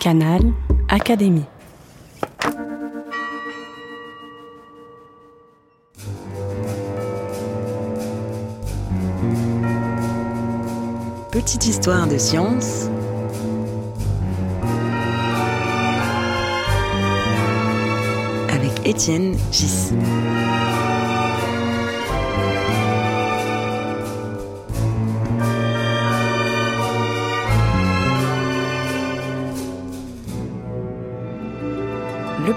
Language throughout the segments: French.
Canal Académie. Petite histoire de science avec Étienne Gis.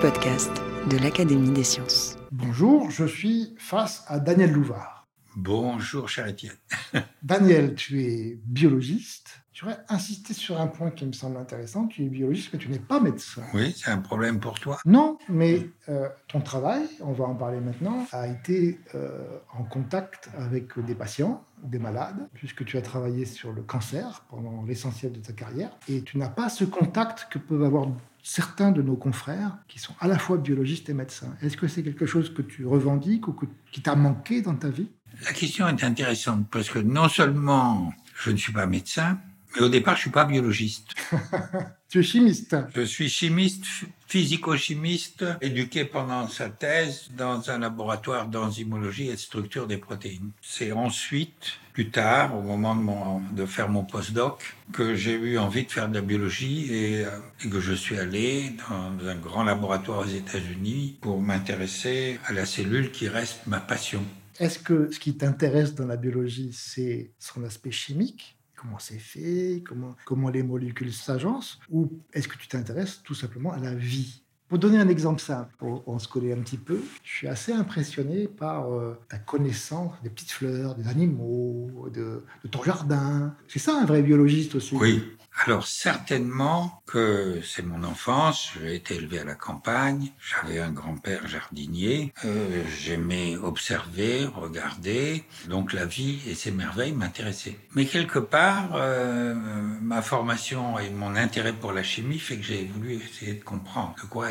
Podcast de l'Académie des sciences. Bonjour, je suis face à Daniel Louvard. Bonjour, cher Étienne. Daniel, tu es biologiste. Tu aurais insisté sur un point qui me semble intéressant. Tu es biologiste, mais tu n'es pas médecin. Oui, c'est un problème pour toi. Non, mais euh, ton travail, on va en parler maintenant, a été euh, en contact avec des patients, des malades, puisque tu as travaillé sur le cancer pendant l'essentiel de ta carrière. Et tu n'as pas ce contact que peuvent avoir certains de nos confrères qui sont à la fois biologistes et médecins. Est-ce que c'est quelque chose que tu revendiques ou que, qui t'a manqué dans ta vie? La question est intéressante parce que non seulement je ne suis pas médecin, mais au départ, je suis pas biologiste. tu es chimiste. Je suis chimiste, physico-chimiste, éduqué pendant sa thèse dans un laboratoire d'enzymologie et de structure des protéines. C'est ensuite, plus tard, au moment de, mon, de faire mon postdoc, que j'ai eu envie de faire de la biologie et, et que je suis allé dans un grand laboratoire aux États-Unis pour m'intéresser à la cellule qui reste ma passion. Est-ce que ce qui t'intéresse dans la biologie, c'est son aspect chimique? Comment c'est fait, comment, comment les molécules s'agencent, ou est-ce que tu t'intéresses tout simplement à la vie? Pour donner un exemple simple, pour on se connaît un petit peu, je suis assez impressionné par euh, ta connaissance des petites fleurs, des animaux, de, de ton jardin. C'est ça un vrai biologiste aussi? Oui. Alors certainement que c'est mon enfance, j'ai été élevé à la campagne, j'avais un grand-père jardinier, euh, j'aimais observer, regarder, donc la vie et ses merveilles m'intéressaient. Mais quelque part, euh, ma formation et mon intérêt pour la chimie fait que j'ai voulu essayer de comprendre de quoi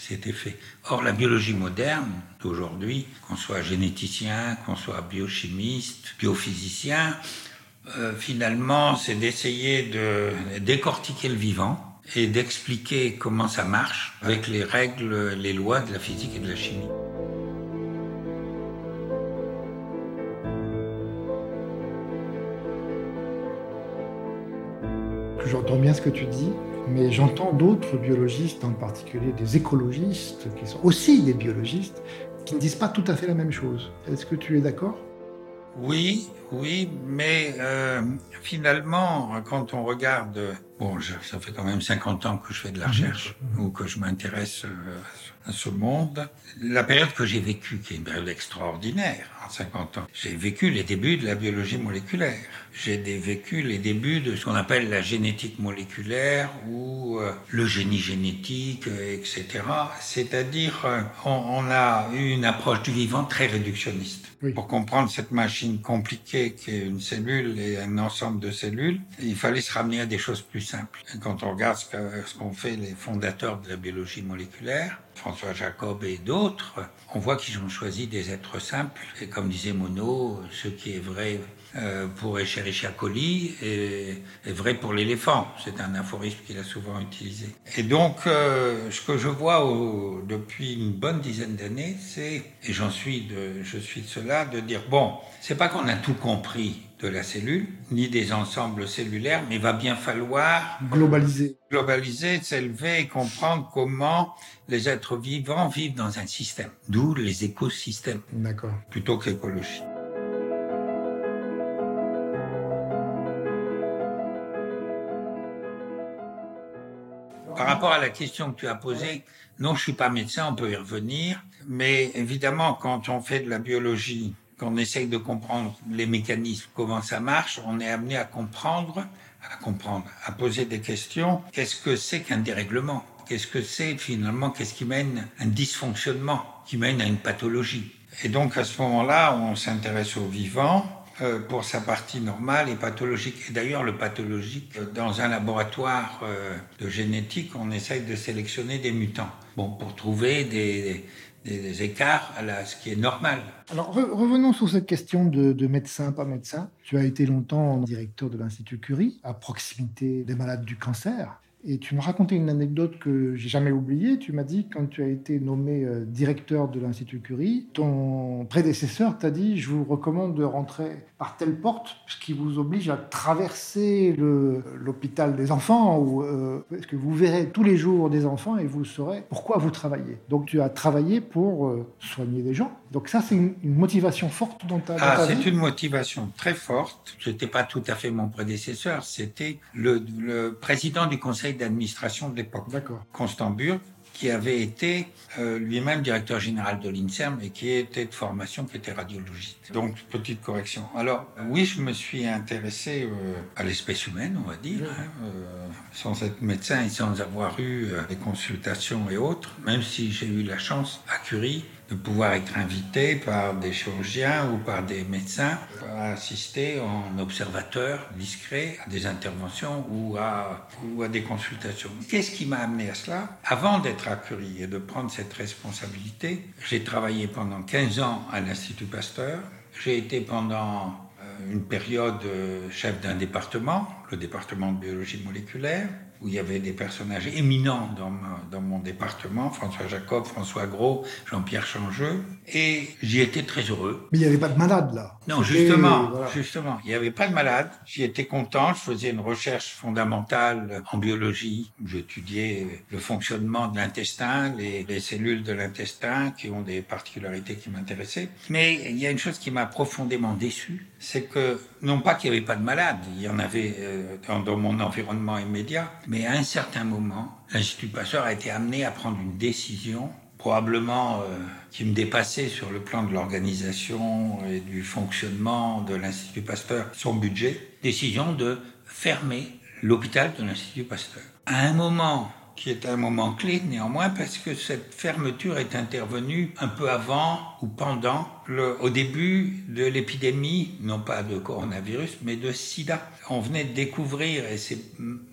c'était fait. Or la biologie moderne d'aujourd'hui, qu'on soit généticien, qu'on soit biochimiste, biophysicien, euh, finalement, c'est d'essayer de décortiquer le vivant et d'expliquer comment ça marche avec les règles, les lois de la physique et de la chimie. J'entends bien ce que tu dis, mais j'entends d'autres biologistes, en particulier des écologistes, qui sont aussi des biologistes, qui ne disent pas tout à fait la même chose. Est-ce que tu es d'accord? Oui, oui, mais euh, finalement, quand on regarde, bon, je, ça fait quand même 50 ans que je fais de la recherche ou que je m'intéresse euh, à ce monde. La période que j'ai vécue, qui est une période extraordinaire, en 50 ans, j'ai vécu les débuts de la biologie moléculaire. J'ai vécu les débuts de ce qu'on appelle la génétique moléculaire ou euh, le génie génétique, etc. C'est-à-dire, euh, on, on a eu une approche du vivant très réductionniste. Oui. Pour comprendre cette machine compliquée qui est une cellule et un ensemble de cellules, il fallait se ramener à des choses plus simples. Et quand on regarde ce qu'ont qu fait les fondateurs de la biologie moléculaire, François Jacob et d'autres, on voit qu'ils ont choisi des êtres simples. Et comme disait Monod, ce qui est vrai euh, pour Escherichia coli est, vrai pour l'éléphant. C'est un aphorisme qu'il a souvent utilisé. Et donc, euh, ce que je vois depuis une bonne dizaine d'années, c'est, et j'en suis je suis de cela, de dire bon, c'est pas qu'on a tout compris de la cellule, ni des ensembles cellulaires, mais il va bien falloir globaliser, globaliser, s'élever et comprendre comment les êtres vivants vivent dans un système. D'où les écosystèmes. D'accord. Plutôt qu'écologie. Par rapport à la question que tu as posée, non, je suis pas médecin, on peut y revenir, mais évidemment, quand on fait de la biologie, quand on essaye de comprendre les mécanismes, comment ça marche, on est amené à comprendre, à comprendre, à poser des questions. Qu'est-ce que c'est qu'un dérèglement? Qu'est-ce que c'est finalement Qu'est-ce qui mène à un dysfonctionnement, qui mène à une pathologie? Et donc à ce moment-là, on s'intéresse au vivant, euh, pour sa partie normale et pathologique. Et d'ailleurs, le pathologique, dans un laboratoire euh, de génétique, on essaye de sélectionner des mutants. Bon, pour trouver des, des, écarts à la, ce qui est normal. Alors, re revenons sur cette question de, de, médecin, pas médecin. Tu as été longtemps directeur de l'Institut Curie, à proximité des malades du cancer. Et tu me racontais une anecdote que j'ai jamais oubliée. Tu m'as dit quand tu as été nommé euh, directeur de l'Institut Curie, ton prédécesseur t'a dit je vous recommande de rentrer par telle porte, ce qui vous oblige à traverser l'hôpital des enfants, ou, euh, parce que vous verrez tous les jours des enfants et vous saurez pourquoi vous travaillez. Donc tu as travaillé pour euh, soigner des gens. Donc ça, c'est une, motivation forte dans ta, ah, C'est une motivation très forte. Je n'étais pas tout à fait mon prédécesseur, c'était le, le président du conseil d'administration de l'époque, Constant Burg, qui avait été euh, lui-même directeur général de l'INSERM et qui était de formation, qui était radiologiste. Donc, petite correction. Alors, oui, je me suis intéressé euh, à l'espèce humaine, on va dire, hein, euh, sans être médecin et sans avoir eu des consultations et autres, même si j'ai eu la chance à Curie de pouvoir être invité par des chirurgiens ou par des médecins à assister en observateur discret à des interventions ou à, ou à des consultations. Qu'est-ce qui m'a amené à cela? Avant d'être à Curie et de prendre cette responsabilité, j'ai travaillé pendant 15 ans à l'Institut Pasteur. J'ai été pendant euh, une période euh, chef d'un département, le département de biologie moléculaire où il y avait des personnages éminents dans, dans mon département, François Jacob, François Gros, Jean-Pierre Changeux, et j'y étais très heureux. Mais il n'y avait pas de malade là. Non, justement, justement, il n'y avait pas de malade. J'y étais content. Je faisais une recherche fondamentale en biologie. J'étudiais le fonctionnement de l'intestin, les, les, cellules de l'intestin qui ont des particularités qui m'intéressaient. Mais il y a une chose qui m'a profondément déçu, c'est que non pas qu'il n'y avait pas de malade, il y en avait euh, dans, dans mon environnement immédiat, mais à un certain moment, l'Institut Pasteur a été amené à prendre une décision probablement euh, qui me dépassait sur le plan de l'organisation et du fonctionnement de l'Institut Pasteur, son budget, décision de fermer l'hôpital de l'Institut Pasteur. À un moment qui est un moment clé néanmoins parce que cette fermeture est intervenue un peu avant ou pendant le, au début de l'épidémie, non pas de coronavirus, mais de sida. On venait de découvrir, et c'est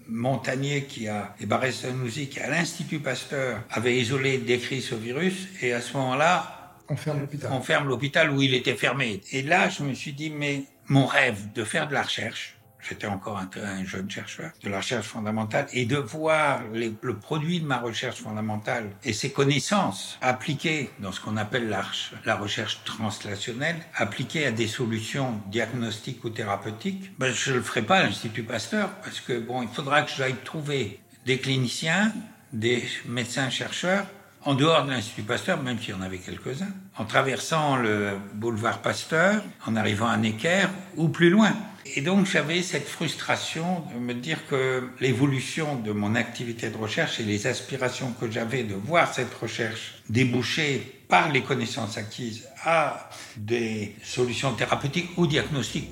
Montagnier qui a, et Barès Sanouzi qui à l'Institut Pasteur avait isolé, décrit ce virus, et à ce moment-là, on ferme l'hôpital. On ferme l'hôpital où il était fermé. Et là, je me suis dit, mais mon rêve de faire de la recherche, j'étais encore un, jeune chercheur de la recherche fondamentale, et de voir le produit de ma recherche fondamentale et ses connaissances appliquées dans ce qu'on appelle la, la, recherche translationnelle, appliquées à des solutions diagnostiques ou thérapeutiques, ben, je ne le ferai pas à l'Institut Pasteur, parce que bon, il faudra que j'aille trouver des cliniciens, des médecins-chercheurs en dehors de l'Institut Pasteur, même s'il y en avait quelques-uns, en traversant le boulevard Pasteur, en arrivant à Necker ou plus loin. Et donc j'avais cette frustration de me dire que l'évolution de mon activité de recherche et les aspirations que j'avais de voir cette recherche déboucher par les connaissances acquises à des solutions thérapeutiques ou diagnostiques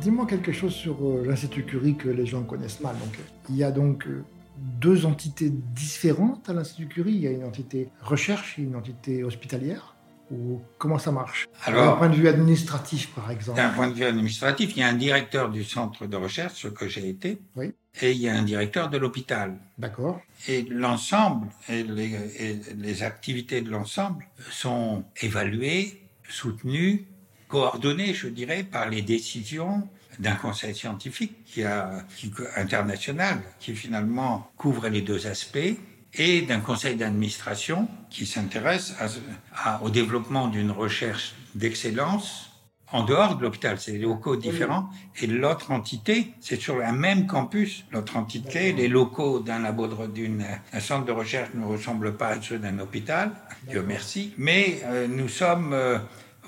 Dis-moi quelque chose sur euh, l'Institut Curie que les gens connaissent mal. Donc, il y a donc euh, deux entités différentes à l'Institut Curie. Il y a une entité recherche et une entité hospitalière. Ou comment ça marche? D'un point de vue administratif, par exemple. D'un point de vue administratif, il y a un directeur du centre de recherche, ce que j'ai été, oui. et il y a un directeur de l'hôpital. D'accord. Et l'ensemble et les, et les activités de l'ensemble sont évaluées, soutenues, coordonnées, je dirais, par les décisions d'un conseil scientifique qui a, qui, international qui finalement couvre les deux aspects et d'un conseil d'administration qui s'intéresse au développement d'une recherche d'excellence en dehors de l'hôpital. C'est des locaux différents. Et l'autre entité, c'est sur un même campus. L'autre entité, les locaux d'un labo, d'un centre de recherche ne ressemblent pas à ceux d'un hôpital, Dieu merci. Mais euh, nous sommes euh,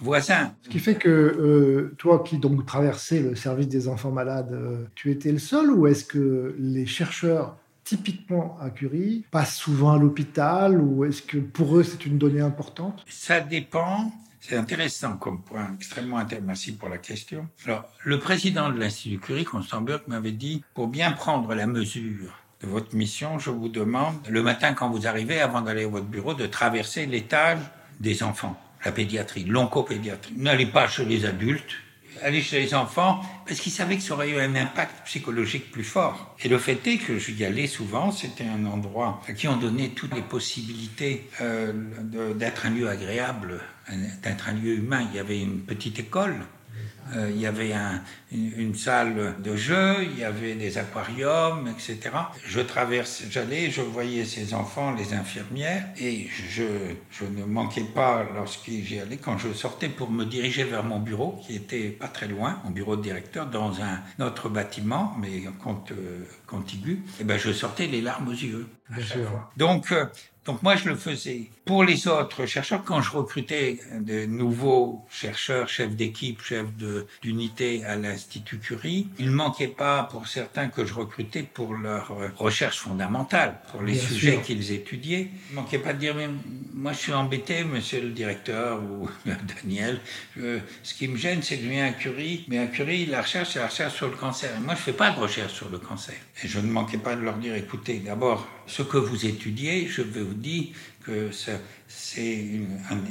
voisin. Ce qui fait que euh, toi qui donc traversais le service des enfants malades, euh, tu étais le seul ou est-ce que les chercheurs typiquement à Curie passent souvent à l'hôpital ou est-ce que pour eux c'est une donnée importante? Ça dépend. C'est intéressant comme point, extrêmement intéressant. Merci pour la question. Alors, le président de l'Institut Curie, Constant Burke, m'avait dit, pour bien prendre la mesure de votre mission, je vous demande, le matin quand vous arrivez, avant d'aller à votre bureau, de traverser l'étage des enfants la pédiatrie, l'oncopédiatrie. N'allez pas chez les adultes, allez chez les enfants, parce qu'ils savaient que ça aurait eu un impact psychologique plus fort. Et le fait est que j'y allais souvent, c'était un endroit qui ont donné toutes les possibilités euh, d'être un lieu agréable, d'être un lieu humain. Il y avait une petite école euh, il y avait une, salle de jeu, il y avait des aquariums, etc. Je traverse, j'allais, je voyais ces enfants, les infirmières, et je, je ne manquais pas, lorsque j'y allais, quand je sortais pour me diriger vers mon bureau, qui était pas très loin, mon bureau de directeur, dans un autre bâtiment, mais euh, contigu, et eh ben je sortais les larmes aux yeux. Bien sûr. Donc, euh, donc moi, je le faisais. Pour les autres chercheurs, quand je recrutais de nouveaux chercheurs, chefs d'équipe, chefs d'unité à l'Institut Curie, il ne manquait pas pour certains que je recrutais pour leur recherche fondamentale, pour les sujets qu'ils étudiaient. Il ne manquait pas de dire, mais moi je suis embêté, monsieur le directeur ou Daniel, ce qui me gêne, c'est que je viens à Curie, mais à Curie, la recherche, c'est la recherche sur le cancer. Et moi, je ne fais pas de recherche sur le cancer. Et je ne manquais pas de leur dire, écoutez, d'abord, ce que vous étudiez, je vais vous dire que c'est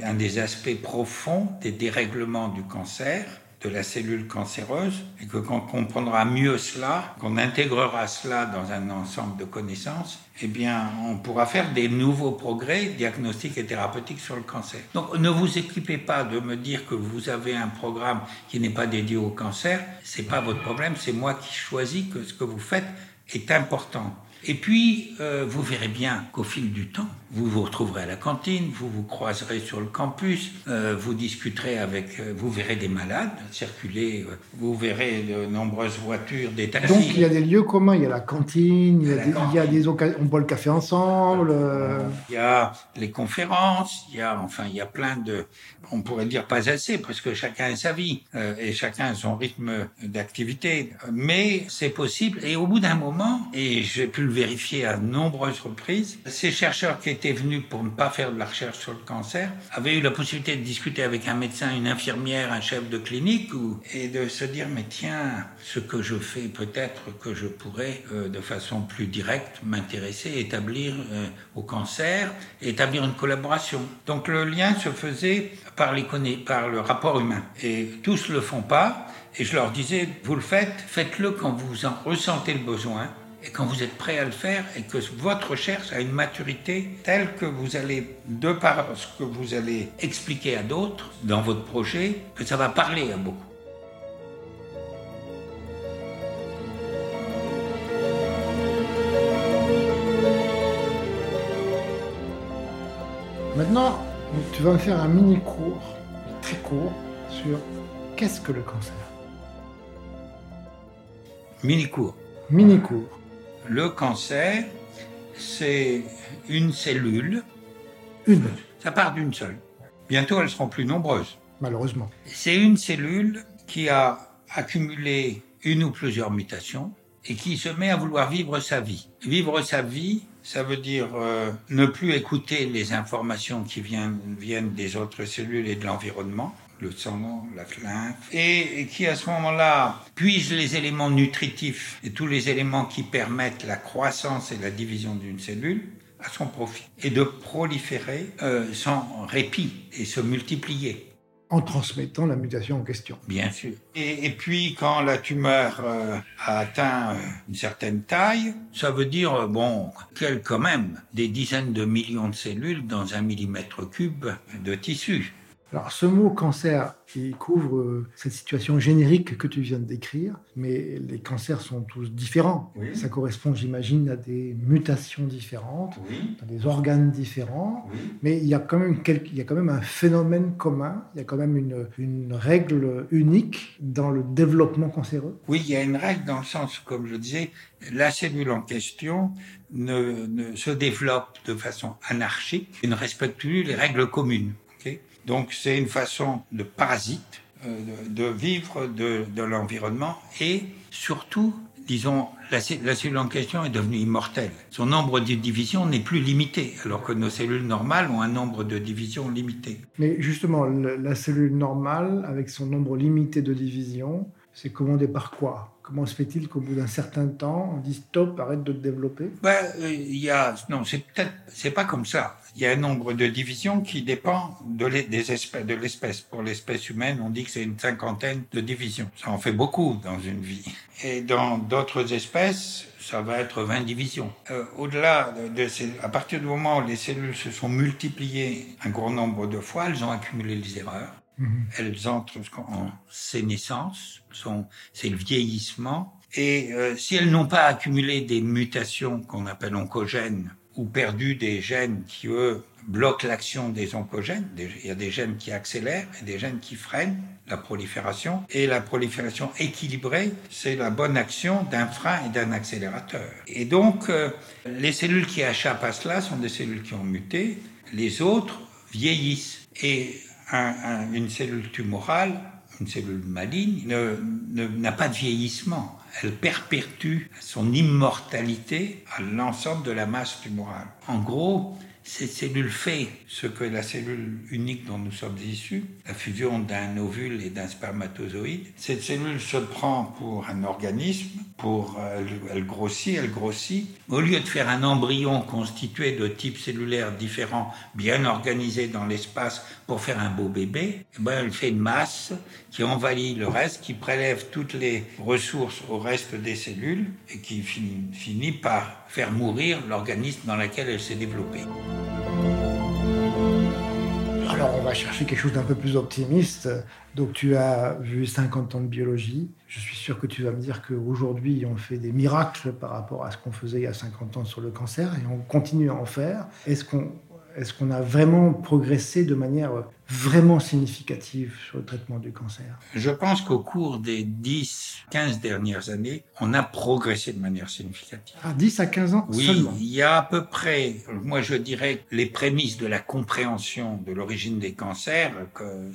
un, des aspects profonds des dérèglements du cancer, de la cellule cancéreuse, et que quand on comprendra mieux cela, qu'on intégrera cela dans un ensemble de connaissances, eh bien, on pourra faire des nouveaux progrès diagnostiques et thérapeutiques sur le cancer. Donc, ne vous équipez pas de me dire que vous avez un programme qui n'est pas dédié au cancer. C'est pas votre problème. C'est moi qui choisis que ce que vous faites est important. Et puis, euh, vous verrez bien qu'au fil du temps, vous vous retrouverez à la cantine, vous vous croiserez sur le campus, euh, vous discuterez avec, euh, vous verrez des malades circuler, vous verrez de nombreuses voitures, des taxis. Donc il y a des lieux communs, il y a la cantine, il y a, des, il y a des occasions, on boit le café ensemble. Il y a les conférences, il y a, enfin, il y a plein de, on pourrait dire pas assez, parce que chacun a sa vie et chacun a son rythme d'activité, mais c'est possible. Et au bout d'un moment, et j'ai pu vérifier à nombreuses reprises. Ces chercheurs qui étaient venus pour ne pas faire de la recherche sur le cancer avaient eu la possibilité de discuter avec un médecin, une infirmière, un chef de clinique et de se dire mais tiens, ce que je fais peut-être que je pourrais euh, de façon plus directe m'intéresser, établir euh, au cancer, établir une collaboration. Donc le lien se faisait par, les par le rapport humain. Et tous le font pas. Et je leur disais, vous le faites, faites-le quand vous en ressentez le besoin et quand vous êtes prêt à le faire et que votre recherche a une maturité telle que vous allez, de par ce que vous allez expliquer à d'autres dans votre projet, que ça va parler à beaucoup. Maintenant, tu vas me faire un mini cours, très court, sur qu'est-ce que le cancer? Mini cours. Mini cours. Le cancer, c'est une cellule. Une. Ça part d'une seule. Bientôt, elles seront plus nombreuses. Malheureusement. C'est une cellule qui a accumulé une ou plusieurs mutations et qui se met à vouloir vivre sa vie. Vivre sa vie, ça veut dire euh, ne plus écouter les informations qui viennent, viennent des autres cellules et de l'environnement, le sang, la lymphe, et, qui à ce moment-là puise les éléments nutritifs et tous les éléments qui permettent la croissance et la division d'une cellule à son profit, et de proliférer euh, sans répit et se multiplier. En transmettant la mutation en question. Bien sûr. Et, puis quand la tumeur euh, a atteint euh, une certaine taille, ça veut dire, bon, qu'elle quand même des dizaines de millions de cellules dans un millimètre cube de tissu. Alors ce mot cancer, il couvre euh, cette situation générique que tu viens de décrire, mais les cancers sont tous différents. Ça correspond, j'imagine, à des mutations différentes, à des organes différents, mais il y, a quand même il y a quand même un phénomène commun, il y a quand même une, une règle unique dans le développement cancéreux. Oui, il y a une règle dans le sens, comme je disais, la cellule en question ne, ne se développe de façon anarchique et ne respecte plus les règles communes. Donc c'est une façon de parasite euh, de, vivre de, l'environnement et surtout, disons, la, cellule en question est devenue immortelle. Son nombre de divisions n'est plus limité, alors que nos cellules normales ont un nombre de divisions limité. Mais justement, la cellule normale, avec son nombre limité de divisions, C'est commandé par quoi? Comment se fait-il qu'au bout d'un certain temps, on dit stop, arrête de te développer? Ben, il y a, Non, c'est peut-être, c'est pas comme ça. Il y a un nombre de divisions qui dépend de l'espèce. Pour l'espèce humaine, on dit que c'est une cinquantaine de divisions. Ça en fait beaucoup dans une vie. Et dans d'autres espèces, ça va être 20 divisions. Euh, au-delà de, ces, à partir du moment où les cellules se sont multipliées un grand nombre de fois, elles ont accumulé les erreurs. Mhm. Elles entrent en sénescence, c'est le vieillissement. Et euh, si elles n'ont pas accumulé des mutations qu'on appelle oncogènes ou perdu des gènes qui, eux, bloquent l'action des oncogènes, il y a des gènes qui accélèrent et des gènes qui freinent la prolifération. Et la prolifération équilibrée, c'est la bonne action d'un frein et d'un accélérateur. Et donc, euh, les cellules qui échappent à cela sont des cellules qui ont muté, les autres vieillissent. Et une cellule tumorale, une cellule maligne, n'a pas de vieillissement. Elle perpétue son immortalité à l'ensemble de la masse tumorale. En gros, cette cellule fait ce que la cellule unique dont nous sommes issus, la fusion d'un ovule et d'un spermatozoïde. Cette cellule se prend pour un organisme, pour elle, grossit, elle grossit. Au lieu de faire un embryon constitué de types cellulaires différents, bien organisés dans l'espace pour faire un beau bébé, eh ben elle fait une masse qui envahit le reste, qui prélève toutes les ressources au reste des cellules et qui finit par faire mourir l'organisme dans lequel elle s'est développée. Alors on va chercher quelque chose d'un peu plus optimiste. Donc tu as vu 50 ans de biologie. Je suis sûr que tu vas me dire qu'aujourd'hui on fait des miracles par rapport à ce qu'on faisait il y a 50 ans sur le cancer et on continue à en faire. Est-ce qu'on est-ce qu'on a vraiment progressé de manière vraiment significative sur le traitement du cancer? Je pense qu'au cours des 10, 15 dernières années, on a progressé de manière significative. À 10 à 15 ans oui, seulement. il y a à peu près, moi je dirais, les prémices de la compréhension de l'origine des cancers, que euh,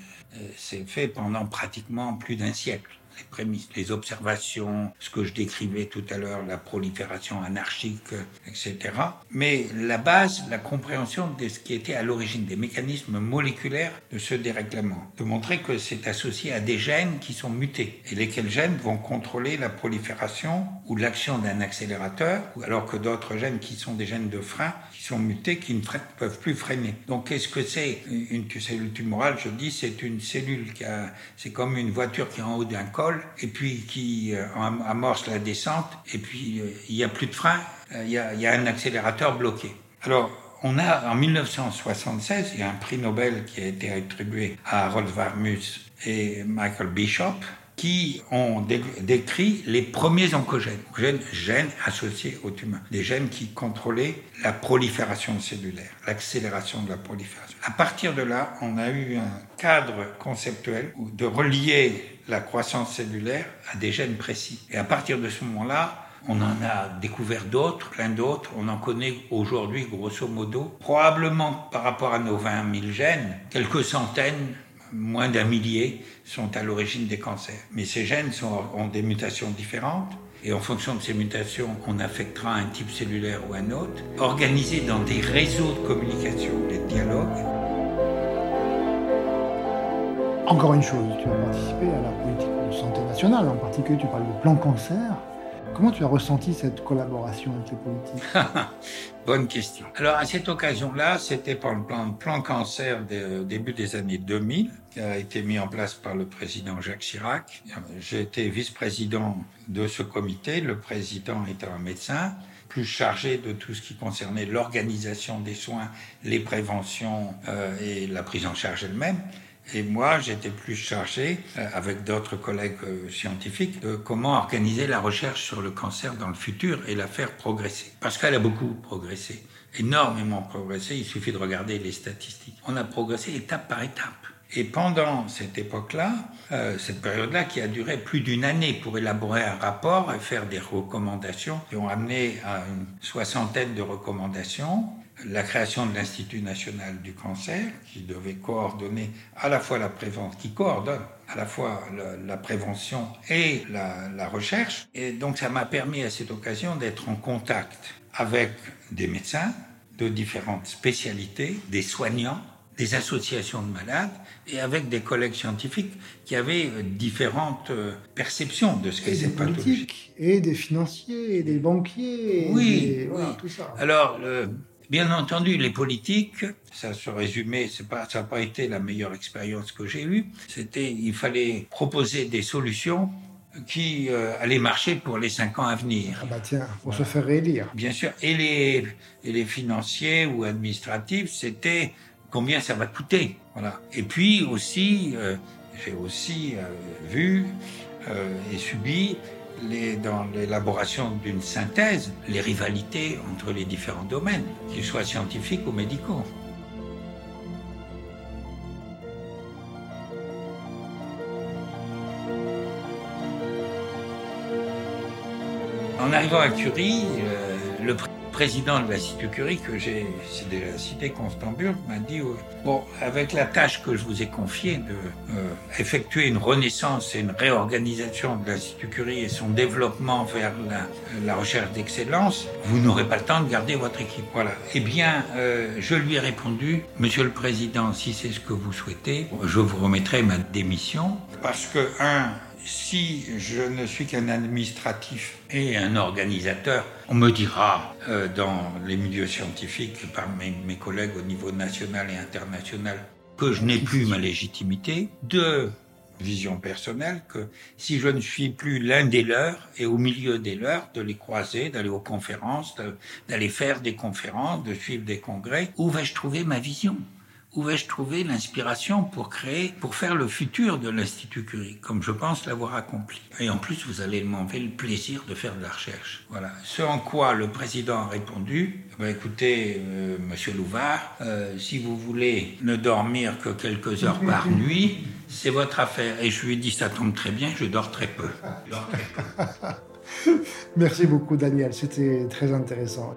c'est fait pendant pratiquement plus d'un siècle les prémices, les observations, ce que je décrivais tout à l'heure, la prolifération anarchique, etc. Mais la base, la compréhension de ce qui était à l'origine des mécanismes moléculaires de ce dérèglement, de montrer que c'est associé à des gènes qui sont mutés et lesquels gènes vont contrôler la prolifération ou l'action d'un accélérateur, alors que d'autres gènes qui sont des gènes de frein qui sont mutés, qui ne peuvent plus freiner. Donc, qu'est-ce que c'est une cellule tumorale Je dis, c'est une cellule qui a, c'est comme une voiture qui est en haut d'un et puis qui euh, amorce la descente, et puis euh, il n'y a plus de frein, euh, il y, a, un accélérateur bloqué. Alors, on a en 1976, il y a un prix Nobel qui a été attribué à Harold Varmus et Michael Bishop, qui ont décrit les premiers oncogènes, oncogènes, gènes associés au tumeur, des gènes qui contrôlaient la prolifération cellulaire, l'accélération de la prolifération. À partir de là, on a eu un cadre conceptuel de relier la croissance cellulaire à des gènes précis. Et à partir de ce moment-là, on en a découvert d'autres, plein d'autres. On en connaît aujourd'hui, grosso modo, probablement par rapport à nos 20 000 gènes, quelques centaines moins d'un millier sont à l'origine des cancers. Mais ces gènes sont, ont des mutations différentes. Et en fonction de ces mutations, on affectera un type cellulaire ou un autre, organisés dans des réseaux de communication, des dialogues. Encore une chose, tu as participé à la politique de santé nationale, en particulier tu parles de plan cancer. Comment tu as ressenti cette collaboration avec les politiques Bonne question. Alors à cette occasion-là, c'était par le plan, plan cancer début des années 2000, qui a été mis en place par le président Jacques Chirac. J'ai été vice-président de ce comité, le président étant un médecin plus chargé de tout ce qui concernait l'organisation des soins, les préventions euh, et la prise en charge elle-même. Et moi, j'étais plus chargé, euh, avec d'autres collègues euh, scientifiques, de comment organiser la recherche sur le cancer dans le futur et la faire progresser. Parce qu'elle a beaucoup progressé, énormément progressé. Il suffit de regarder les statistiques. On a progressé étape par étape. Et pendant cette époque-là, euh, cette période-là qui a duré plus d'une année pour élaborer un rapport et faire des recommandations, qui ont amené à une soixantaine de recommandations, la création de l'Institut national du cancer, qui devait coordonner à la fois la prévention, qui coordonne à la fois la, prévention et la, la, recherche. Et donc ça m'a permis à cette occasion d'être en contact avec des médecins de différentes spécialités, des soignants, des associations de malades et avec des collègues scientifiques qui avaient euh, différentes euh, perceptions de ce qu'est cette pathologie. Et des financiers, et des banquiers, oui, voilà, tout ça. Alors, bien entendu, les politiques, ça se résumait, pas, ça n'a pas été la meilleure expérience que j'ai eue. C'était, il fallait proposer des solutions qui euh, allaient marcher pour les cinq ans à venir. Ah bah tiens, pour se faire réélire. Bien sûr. Et les, et les financiers ou administratifs, c'était combien ça va coûter. Voilà. Et puis aussi, euh, j'ai aussi euh, vu et subi les, dans l'élaboration d'une synthèse les rivalités entre les différents domaines, qu'ils soient scientifiques ou médicaux. En arrivant à Curie, le président de l'Institut Curie, que j'ai déjà cité, Constant Burke, m'a dit euh, Bon, avec la tâche que je vous ai confiée de euh, une renaissance et une réorganisation de l'Institut Curie et son développement vers la, la recherche d'excellence, vous n'aurez pas le temps de garder votre équipe. Voilà. Eh bien, euh, je lui ai répondu Monsieur le Président, si c'est ce que vous souhaitez, je vous remettrai ma démission. Parce que, un, si je ne suis qu'un administratif et un organisateur, on me dira euh, dans les milieux scientifiques, par mes, collègues au niveau national et international, que je n'ai plus ma légitimité. Deux, vision personnelle, que si je ne suis plus l'un des leurs et au milieu des leurs, de les croiser, d'aller aux conférences, d'aller faire des conférences, de suivre des congrès, où vais-je trouver ma vision? Où vais-je trouver l'inspiration pour créer, pour faire le futur de l'Institut Curie, comme je pense l'avoir accompli. Et en plus, vous allez m'enlever le plaisir de faire de la recherche. Voilà. Ce en quoi le président a répondu, bah, écoutez, euh, monsieur Louvard, euh, si vous voulez ne dormir que quelques heures par nuit, c'est votre affaire. Et je lui ai dit, ça tombe très bien, je dors très peu. Dors très peu. Merci beaucoup, Daniel. C'était très intéressant.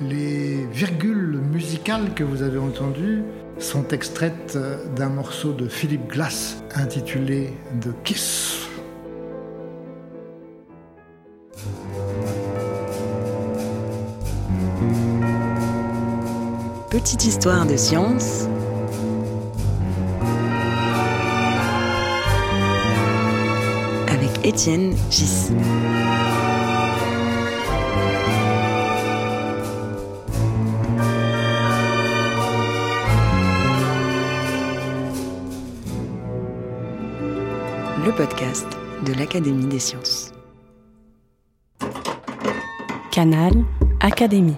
Les virgules musicales que vous avez entendues sont extraites d'un morceau de Philip Glass intitulé The Kiss. Petite histoire de science. Avec Étienne Gis. De l'Académie des sciences. Canal Académie.